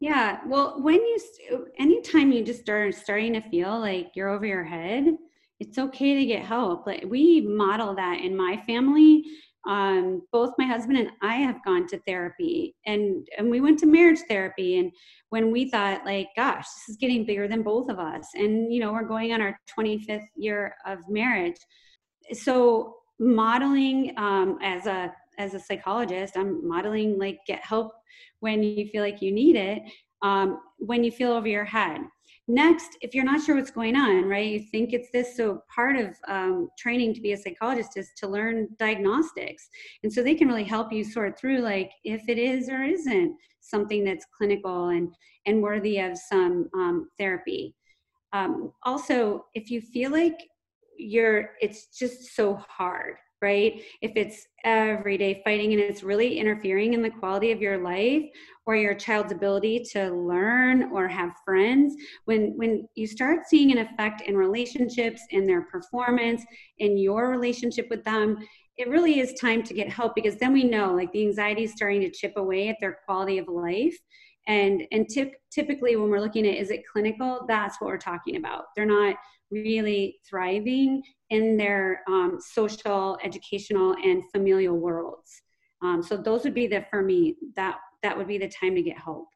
Yeah. Well, when you, anytime you just start starting to feel like you're over your head, it's okay to get help. Like we model that in my family. Um, both my husband and I have gone to therapy and, and we went to marriage therapy. And when we thought like, gosh, this is getting bigger than both of us. And, you know, we're going on our 25th year of marriage. So modeling um, as a as a psychologist i'm modeling like get help when you feel like you need it um, when you feel over your head. Next if you're not sure what's going on right you think it's this so part of um, training to be a psychologist is to learn diagnostics. And so they can really help you sort through like if it is or isn't something that's clinical and and worthy of some um, therapy. Um, also if you feel like you're it's just so hard right? If it's everyday fighting and it's really interfering in the quality of your life or your child's ability to learn or have friends, when when you start seeing an effect in relationships, in their performance, in your relationship with them, it really is time to get help because then we know like the anxiety is starting to chip away at their quality of life and and tip, typically when we're looking at is it clinical that's what we're talking about they're not really thriving in their um, social, educational, and familial worlds. Um, so those would be the for me that that would be the time to get help.